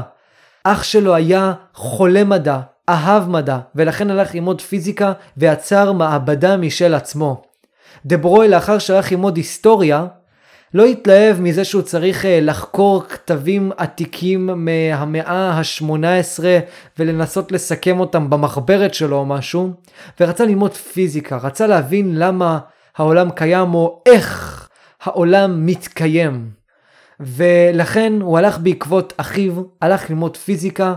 אח שלו היה חולה מדע, אהב מדע, ולכן הלך ללמוד פיזיקה ויצר מעבדה משל עצמו. דברוי לאחר שהלך ללמוד היסטוריה, לא התלהב מזה שהוא צריך אה, לחקור כתבים עתיקים מהמאה ה-18 ולנסות לסכם אותם במחברת שלו או משהו, ורצה ללמוד פיזיקה, רצה להבין למה העולם קיים או איך העולם מתקיים. ולכן הוא הלך בעקבות אחיו, הלך ללמוד פיזיקה,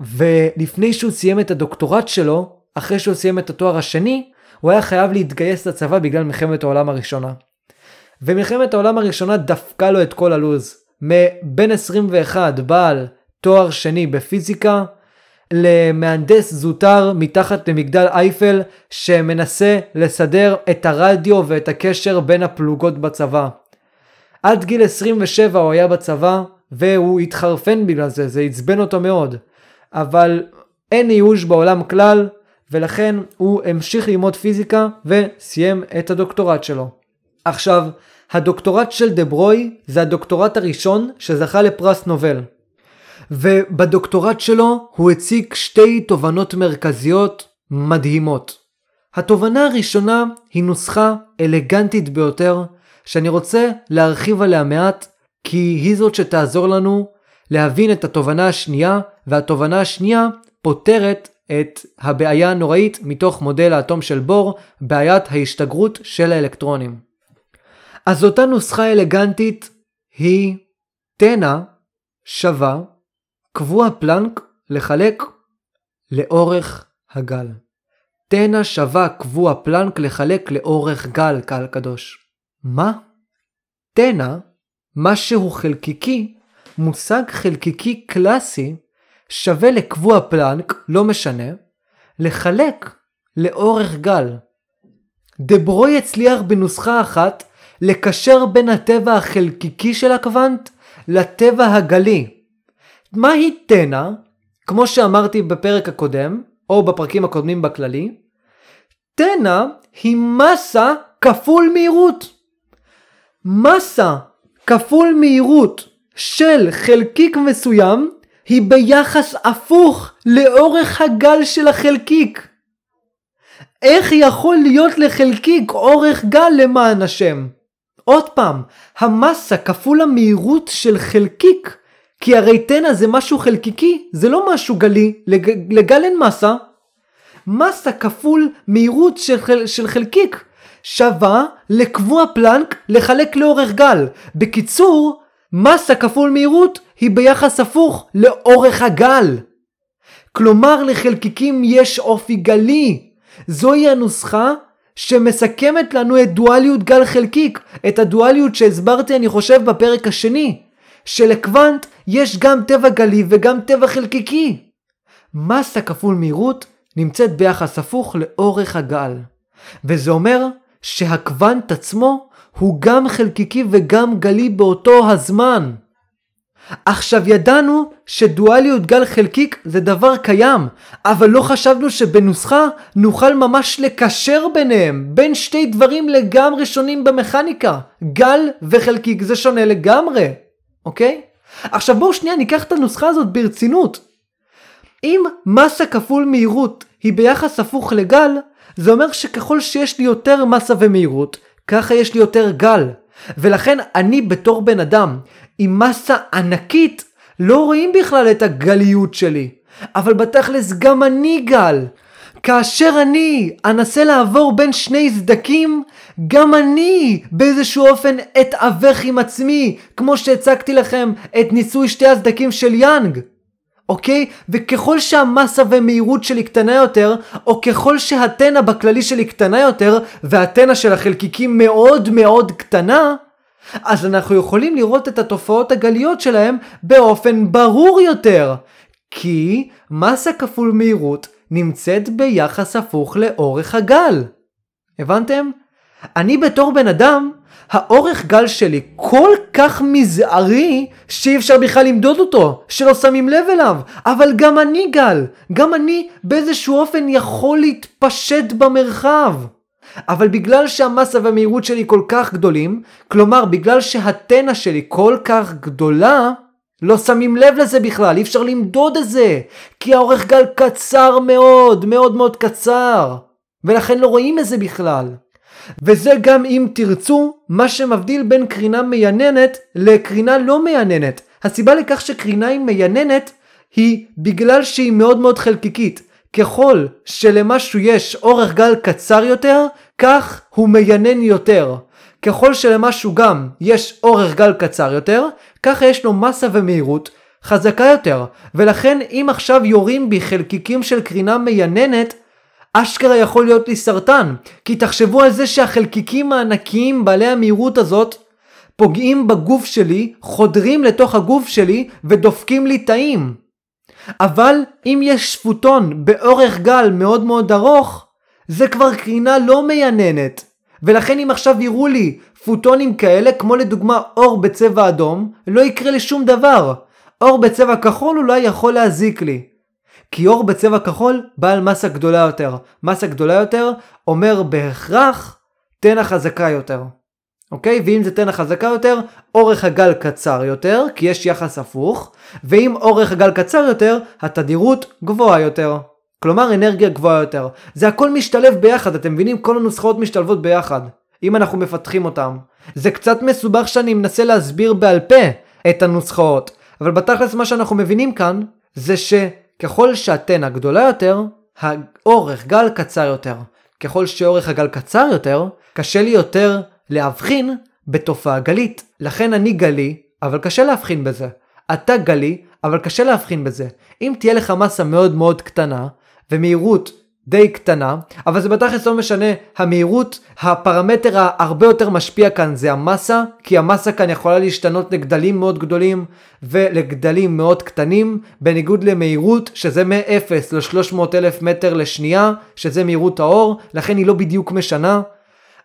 ולפני שהוא סיים את הדוקטורט שלו, אחרי שהוא סיים את התואר השני, הוא היה חייב להתגייס לצבא בגלל מלחמת העולם הראשונה. ומלחמת העולם הראשונה דפקה לו את כל הלוז. מבן 21 בעל תואר שני בפיזיקה למהנדס זוטר מתחת למגדל אייפל שמנסה לסדר את הרדיו ואת הקשר בין הפלוגות בצבא. עד גיל 27 הוא היה בצבא והוא התחרפן בגלל זה, זה עצבן אותו מאוד. אבל אין ייאוש בעולם כלל ולכן הוא המשיך ללמוד פיזיקה וסיים את הדוקטורט שלו. עכשיו, הדוקטורט של דה ברוי זה הדוקטורט הראשון שזכה לפרס נובל. ובדוקטורט שלו הוא הציג שתי תובנות מרכזיות מדהימות. התובנה הראשונה היא נוסחה אלגנטית ביותר, שאני רוצה להרחיב עליה מעט, כי היא זאת שתעזור לנו להבין את התובנה השנייה, והתובנה השנייה פותרת את הבעיה הנוראית מתוך מודל האטום של בור, בעיית ההשתגרות של האלקטרונים. אז אותה נוסחה אלגנטית היא תנע שווה קבוע פלנק לחלק לאורך הגל. תנע שווה קבוע פלנק לחלק לאורך גל, קהל קדוש. מה? תנע, משהו חלקיקי, מושג חלקיקי קלאסי, שווה לקבוע פלנק, לא משנה, לחלק לאורך גל. דברוי הצליח בנוסחה אחת לקשר בין הטבע החלקיקי של הקוונט לטבע הגלי. מהי תנע? כמו שאמרתי בפרק הקודם, או בפרקים הקודמים בכללי, תנע היא מסה כפול מהירות. מסה כפול מהירות של חלקיק מסוים היא ביחס הפוך לאורך הגל של החלקיק. איך יכול להיות לחלקיק אורך גל למען השם? עוד פעם, המסה כפול המהירות של חלקיק, כי הרי תנע זה משהו חלקיקי, זה לא משהו גלי, לג, לגל אין מסה. מסה כפול מהירות של, של חלקיק שווה לקבוע פלנק לחלק לאורך גל. בקיצור, מסה כפול מהירות היא ביחס הפוך לאורך הגל. כלומר לחלקיקים יש אופי גלי. זוהי הנוסחה שמסכמת לנו את דואליות גל חלקיק, את הדואליות שהסברתי אני חושב בפרק השני, שלקוונט יש גם טבע גלי וגם טבע חלקיקי. מסה כפול מהירות נמצאת ביחס הפוך לאורך הגל. וזה אומר שהקוונט עצמו הוא גם חלקיקי וגם גלי באותו הזמן. עכשיו ידענו שדואליות גל חלקיק זה דבר קיים, אבל לא חשבנו שבנוסחה נוכל ממש לקשר ביניהם, בין שתי דברים לגמרי שונים במכניקה. גל וחלקיק זה שונה לגמרי, אוקיי? עכשיו בואו שנייה ניקח את הנוסחה הזאת ברצינות. אם מסה כפול מהירות היא ביחס הפוך לגל, זה אומר שככל שיש לי יותר מסה ומהירות, ככה יש לי יותר גל. ולכן אני בתור בן אדם עם מסה ענקית, לא רואים בכלל את הגליות שלי. אבל בתכלס גם אני גל. כאשר אני אנסה לעבור בין שני סדקים, גם אני באיזשהו אופן אתאבך עם עצמי, כמו שהצגתי לכם את ניסוי שתי הסדקים של יאנג. אוקיי? וככל שהמסה ומהירות שלי קטנה יותר, או ככל שהתנה בכללי שלי קטנה יותר, והתנה של החלקיקים מאוד מאוד קטנה, אז אנחנו יכולים לראות את התופעות הגליות שלהם באופן ברור יותר. כי מסה כפול מהירות נמצאת ביחס הפוך לאורך הגל. הבנתם? אני בתור בן אדם, האורך גל שלי כל כך מזערי שאי אפשר בכלל למדוד אותו, שלא שמים לב אליו. אבל גם אני גל, גם אני באיזשהו אופן יכול להתפשט במרחב. אבל בגלל שהמסה והמהירות שלי כל כך גדולים, כלומר בגלל שהתנה שלי כל כך גדולה, לא שמים לב לזה בכלל, אי אפשר למדוד את זה, כי האורך גל קצר מאוד, מאוד מאוד קצר, ולכן לא רואים את זה בכלל. וזה גם אם תרצו, מה שמבדיל בין קרינה מייננת לקרינה לא מייננת. הסיבה לכך שקרינה היא מייננת היא בגלל שהיא מאוד מאוד חלקיקית. ככל שלמשהו יש אורך גל קצר יותר, כך הוא מיינן יותר. ככל שלמשהו גם יש אורך גל קצר יותר, ככה יש לו מסה ומהירות חזקה יותר. ולכן אם עכשיו יורים בי חלקיקים של קרינה מייננת, אשכרה יכול להיות לי סרטן. כי תחשבו על זה שהחלקיקים הענקיים בעלי המהירות הזאת פוגעים בגוף שלי, חודרים לתוך הגוף שלי ודופקים לי תאים. אבל אם יש פוטון באורך גל מאוד מאוד ארוך, זה כבר קרינה לא מייננת. ולכן אם עכשיו יראו לי פוטונים כאלה, כמו לדוגמה אור בצבע אדום, לא יקרה לי שום דבר. אור בצבע כחול אולי יכול להזיק לי. כי אור בצבע כחול בעל מסה גדולה יותר. מסה גדולה יותר אומר בהכרח תנע חזקה יותר. אוקיי? ואם זה תנע חזקה יותר, אורך הגל קצר יותר, כי יש יחס הפוך, ואם אורך הגל קצר יותר, התדירות גבוהה יותר. כלומר אנרגיה גבוהה יותר. זה הכל משתלב ביחד, אתם מבינים? כל הנוסחאות משתלבות ביחד. אם אנחנו מפתחים אותם. זה קצת מסובך שאני מנסה להסביר בעל פה את הנוסחאות, אבל בתכלס מה שאנחנו מבינים כאן, זה שככל שהתנע גדולה יותר, האורך גל קצר יותר. ככל שאורך הגל קצר יותר, קשה לי יותר להבחין בתופעה גלית. לכן אני גלי, אבל קשה להבחין בזה. אתה גלי, אבל קשה להבחין בזה. אם תהיה לך מסה מאוד מאוד קטנה, ומהירות די קטנה, אבל זה בתכלס לא משנה המהירות, הפרמטר ההרבה יותר משפיע כאן זה המסה, כי המסה כאן יכולה להשתנות לגדלים מאוד גדולים ולגדלים מאוד קטנים, בניגוד למהירות שזה מ-0 ל-300 אלף מטר לשנייה, שזה מהירות האור, לכן היא לא בדיוק משנה.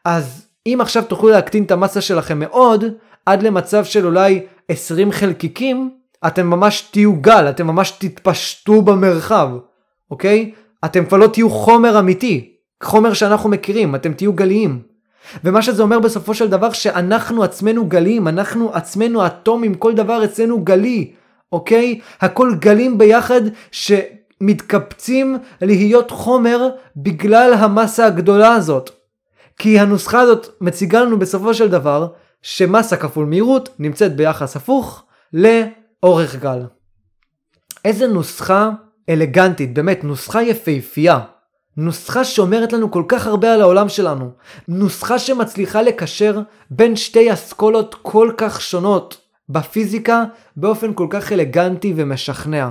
אז אם עכשיו תוכלו להקטין את המסה שלכם מאוד, עד למצב של אולי 20 חלקיקים, אתם ממש תהיו גל, אתם ממש תתפשטו במרחב, אוקיי? אתם כבר לא תהיו חומר אמיתי, חומר שאנחנו מכירים, אתם תהיו גליים. ומה שזה אומר בסופו של דבר שאנחנו עצמנו גליים, אנחנו עצמנו אטומים, כל דבר אצלנו גלי, אוקיי? הכל גלים ביחד שמתקבצים להיות חומר בגלל המסה הגדולה הזאת. כי הנוסחה הזאת מציגה לנו בסופו של דבר שמסה כפול מהירות נמצאת ביחס הפוך לאורך גל. איזה נוסחה אלגנטית, באמת, נוסחה יפהפייה. נוסחה שאומרת לנו כל כך הרבה על העולם שלנו. נוסחה שמצליחה לקשר בין שתי אסכולות כל כך שונות בפיזיקה באופן כל כך אלגנטי ומשכנע.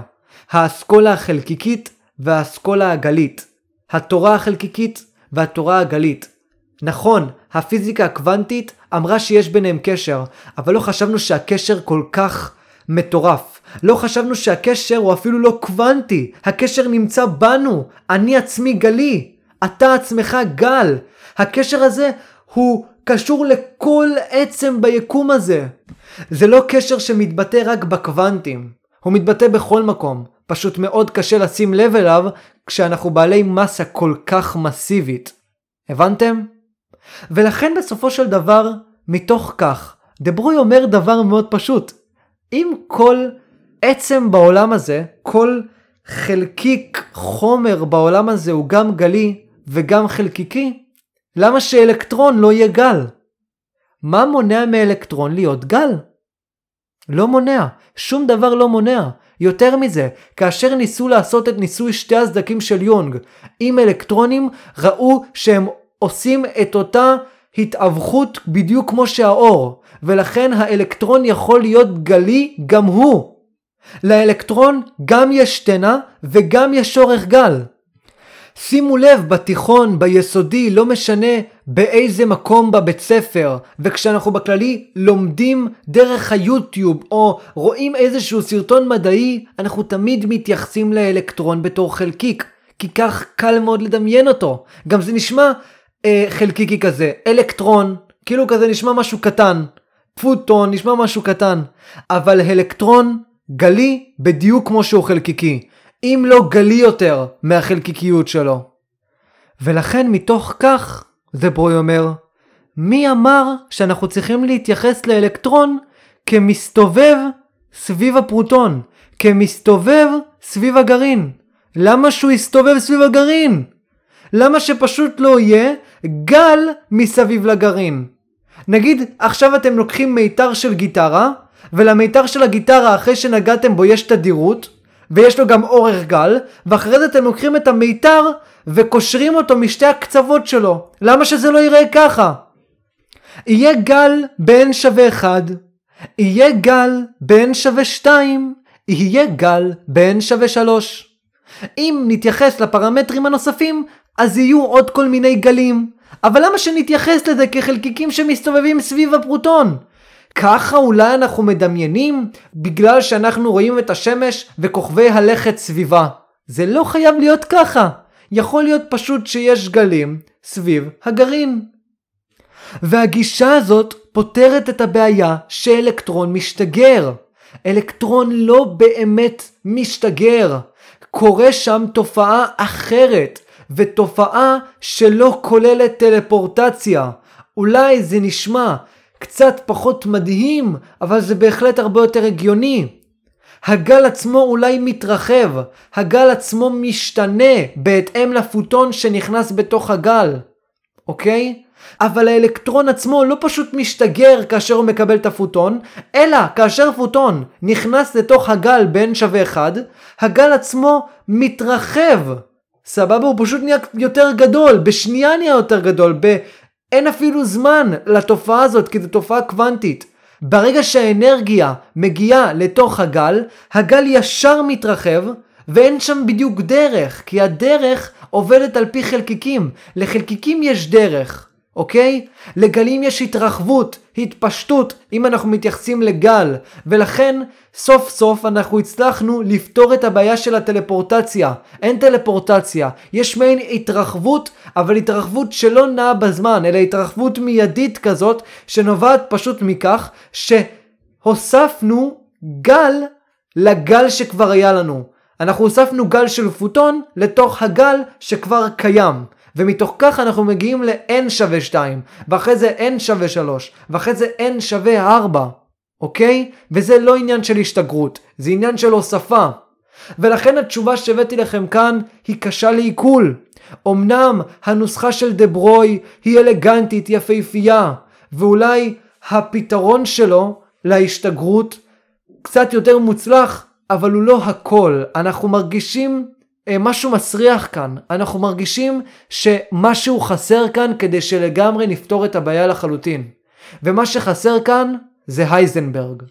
האסכולה החלקיקית והאסכולה הגלית. התורה החלקיקית והתורה הגלית. נכון, הפיזיקה הקוונטית אמרה שיש ביניהם קשר, אבל לא חשבנו שהקשר כל כך מטורף. לא חשבנו שהקשר הוא אפילו לא קוונטי, הקשר נמצא בנו, אני עצמי גלי, אתה עצמך גל. הקשר הזה הוא קשור לכל עצם ביקום הזה. זה לא קשר שמתבטא רק בקוונטים, הוא מתבטא בכל מקום. פשוט מאוד קשה לשים לב אליו כשאנחנו בעלי מסה כל כך מסיבית. הבנתם? ולכן בסופו של דבר, מתוך כך, דברוי אומר דבר מאוד פשוט. אם כל עצם בעולם הזה, כל חלקיק חומר בעולם הזה הוא גם גלי וגם חלקיקי, למה שאלקטרון לא יהיה גל? מה מונע מאלקטרון להיות גל? לא מונע, שום דבר לא מונע. יותר מזה, כאשר ניסו לעשות את ניסוי שתי הסדקים של יונג עם אלקטרונים, ראו שהם עושים את אותה התאבכות בדיוק כמו שהאור, ולכן האלקטרון יכול להיות גלי גם הוא. לאלקטרון גם יש תנע וגם יש אורך גל. שימו לב, בתיכון, ביסודי, לא משנה באיזה מקום בבית ספר, וכשאנחנו בכללי לומדים דרך היוטיוב, או רואים איזשהו סרטון מדעי, אנחנו תמיד מתייחסים לאלקטרון בתור חלקיק, כי כך קל מאוד לדמיין אותו. גם זה נשמע אה, חלקיקי כזה, אלקטרון, כאילו כזה נשמע משהו קטן, פוטון נשמע משהו קטן, אבל אלקטרון גלי בדיוק כמו שהוא חלקיקי, אם לא גלי יותר מהחלקיקיות שלו. ולכן מתוך כך, זה ברוי אומר, מי אמר שאנחנו צריכים להתייחס לאלקטרון כמסתובב סביב הפרוטון, כמסתובב סביב הגרעין? למה שהוא יסתובב סביב הגרעין? למה שפשוט לא יהיה גל מסביב לגרעין? נגיד עכשיו אתם לוקחים מיתר של גיטרה, ולמיתר של הגיטרה אחרי שנגעתם בו יש תדירות, ויש לו גם אורך גל, ואחרי זה אתם לוקחים את המיתר וקושרים אותו משתי הקצוות שלו. למה שזה לא ייראה ככה? יהיה גל בין שווה 1, יהיה גל בין שווה 2, יהיה גל בין שווה 3. אם נתייחס לפרמטרים הנוספים, אז יהיו עוד כל מיני גלים. אבל למה שנתייחס לזה כחלקיקים שמסתובבים סביב הפרוטון? ככה אולי אנחנו מדמיינים בגלל שאנחנו רואים את השמש וכוכבי הלכת סביבה. זה לא חייב להיות ככה. יכול להיות פשוט שיש גלים סביב הגרעין. והגישה הזאת פותרת את הבעיה שאלקטרון משתגר. אלקטרון לא באמת משתגר. קורה שם תופעה אחרת, ותופעה שלא כוללת טלפורטציה. אולי זה נשמע קצת פחות מדהים, אבל זה בהחלט הרבה יותר הגיוני. הגל עצמו אולי מתרחב, הגל עצמו משתנה בהתאם לפוטון שנכנס בתוך הגל, אוקיי? אבל האלקטרון עצמו לא פשוט משתגר כאשר הוא מקבל את הפוטון, אלא כאשר פוטון נכנס לתוך הגל בין שווה 1, הגל עצמו מתרחב. סבבה? הוא פשוט נהיה יותר גדול, בשנייה נהיה יותר גדול, ב... אין אפילו זמן לתופעה הזאת כי זו תופעה קוונטית. ברגע שהאנרגיה מגיעה לתוך הגל, הגל ישר מתרחב, ואין שם בדיוק דרך, כי הדרך עובדת על פי חלקיקים. לחלקיקים יש דרך, אוקיי? לגלים יש התרחבות, התפשטות, אם אנחנו מתייחסים לגל, ולכן סוף סוף אנחנו הצלחנו לפתור את הבעיה של הטלפורטציה. אין טלפורטציה, יש מעין התרחבות, אבל התרחבות שלא נעה בזמן, אלא התרחבות מיידית כזאת, שנובעת פשוט מכך שהוספנו גל לגל שכבר היה לנו. אנחנו הוספנו גל של פוטון לתוך הגל שכבר קיים. ומתוך כך אנחנו מגיעים ל-n שווה 2, ואחרי זה n שווה 3, ואחרי זה n שווה 4, אוקיי? וזה לא עניין של השתגרות, זה עניין של הוספה. ולכן התשובה שהבאתי לכם כאן היא קשה לעיכול. אמנם הנוסחה של דה ברוי היא אלגנטית, יפהפייה, ואולי הפתרון שלו להשתגרות קצת יותר מוצלח, אבל הוא לא הכל. אנחנו מרגישים משהו מסריח כאן. אנחנו מרגישים שמשהו חסר כאן כדי שלגמרי נפתור את הבעיה לחלוטין. ומה שחסר כאן זה הייזנברג.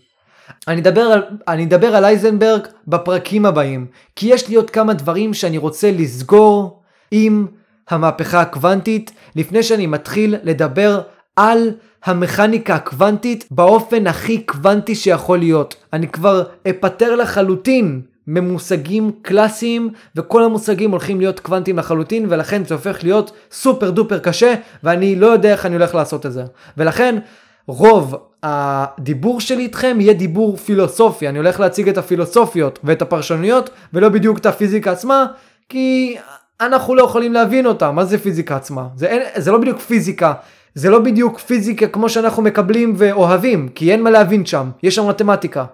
אני אדבר על, אני אדבר על הייזנברג בפרקים הבאים, כי יש לי עוד כמה דברים שאני רוצה לסגור עם המהפכה הקוונטית, לפני שאני מתחיל לדבר על המכניקה הקוונטית באופן הכי קוונטי שיכול להיות. אני כבר אפטר לחלוטין ממושגים קלאסיים וכל המושגים הולכים להיות קוונטיים לחלוטין ולכן זה הופך להיות סופר דופר קשה ואני לא יודע איך אני הולך לעשות את זה. ולכן רוב הדיבור שלי איתכם יהיה דיבור פילוסופי, אני הולך להציג את הפילוסופיות ואת הפרשנויות ולא בדיוק את הפיזיקה עצמה כי אנחנו לא יכולים להבין אותה, מה זה פיזיקה עצמה? זה, אין, זה לא בדיוק פיזיקה, זה לא בדיוק פיזיקה כמו שאנחנו מקבלים ואוהבים, כי אין מה להבין שם, יש שם מתמטיקה.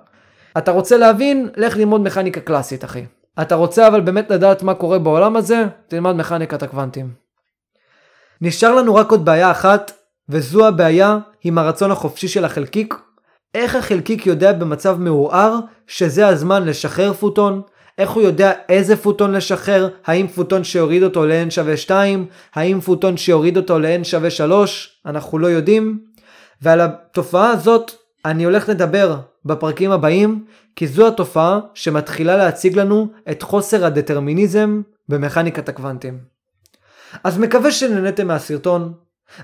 אתה רוצה להבין? לך ללמוד מכניקה קלאסית, אחי. אתה רוצה אבל באמת לדעת מה קורה בעולם הזה? תלמד מכניקת הקוונטים. נשאר לנו רק עוד בעיה אחת, וזו הבעיה עם הרצון החופשי של החלקיק. איך החלקיק יודע במצב מעורער שזה הזמן לשחרר פוטון? איך הוא יודע איזה פוטון לשחרר? האם פוטון שיוריד אותו ל-n שווה 2? האם פוטון שיוריד אותו ל-n שווה 3? אנחנו לא יודעים. ועל התופעה הזאת אני הולך לדבר בפרקים הבאים, כי זו התופעה שמתחילה להציג לנו את חוסר הדטרמיניזם במכניקת הקוונטים. אז מקווה שנהנתם מהסרטון,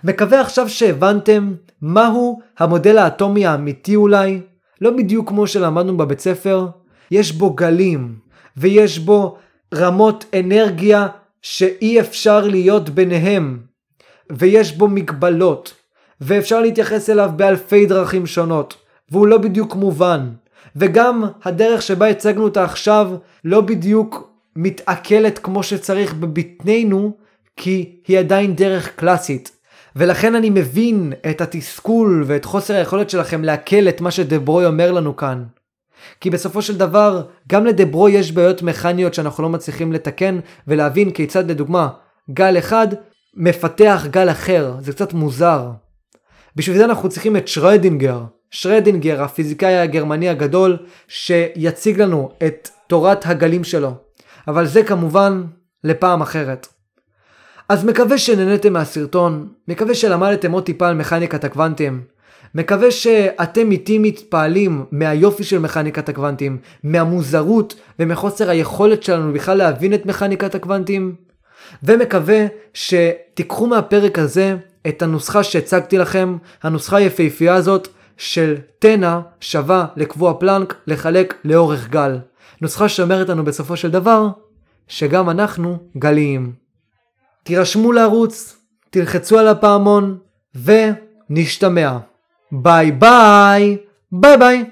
מקווה עכשיו שהבנתם מהו המודל האטומי האמיתי אולי, לא בדיוק כמו שלמדנו בבית ספר, יש בו גלים, ויש בו רמות אנרגיה שאי אפשר להיות ביניהם, ויש בו מגבלות, ואפשר להתייחס אליו באלפי דרכים שונות. והוא לא בדיוק מובן. וגם הדרך שבה הצגנו אותה עכשיו לא בדיוק מתעכלת כמו שצריך בבטננו, כי היא עדיין דרך קלאסית. ולכן אני מבין את התסכול ואת חוסר היכולת שלכם לעכל את מה שדברוי אומר לנו כאן. כי בסופו של דבר, גם לדברוי יש בעיות מכניות שאנחנו לא מצליחים לתקן ולהבין כיצד לדוגמה, גל אחד מפתח גל אחר, זה קצת מוזר. בשביל זה אנחנו צריכים את שרדינגר, שרדינגר, הפיזיקאי הגרמני הגדול, שיציג לנו את תורת הגלים שלו. אבל זה כמובן לפעם אחרת. אז מקווה שנהניתם מהסרטון, מקווה שלמדתם עוד טיפה על מכניקת הקוונטים. מקווה שאתם איתי מתפעלים מהיופי של מכניקת הקוונטים, מהמוזרות ומחוסר היכולת שלנו בכלל להבין את מכניקת הקוונטים. ומקווה שתיקחו מהפרק הזה את הנוסחה שהצגתי לכם, הנוסחה היפהפייה הזאת, של תנע שווה לקבוע פלנק לחלק לאורך גל. נוסחה שאומרת לנו בסופו של דבר שגם אנחנו גליים. תירשמו לערוץ, תלחצו על הפעמון ונשתמע. ביי ביי, ביי ביי.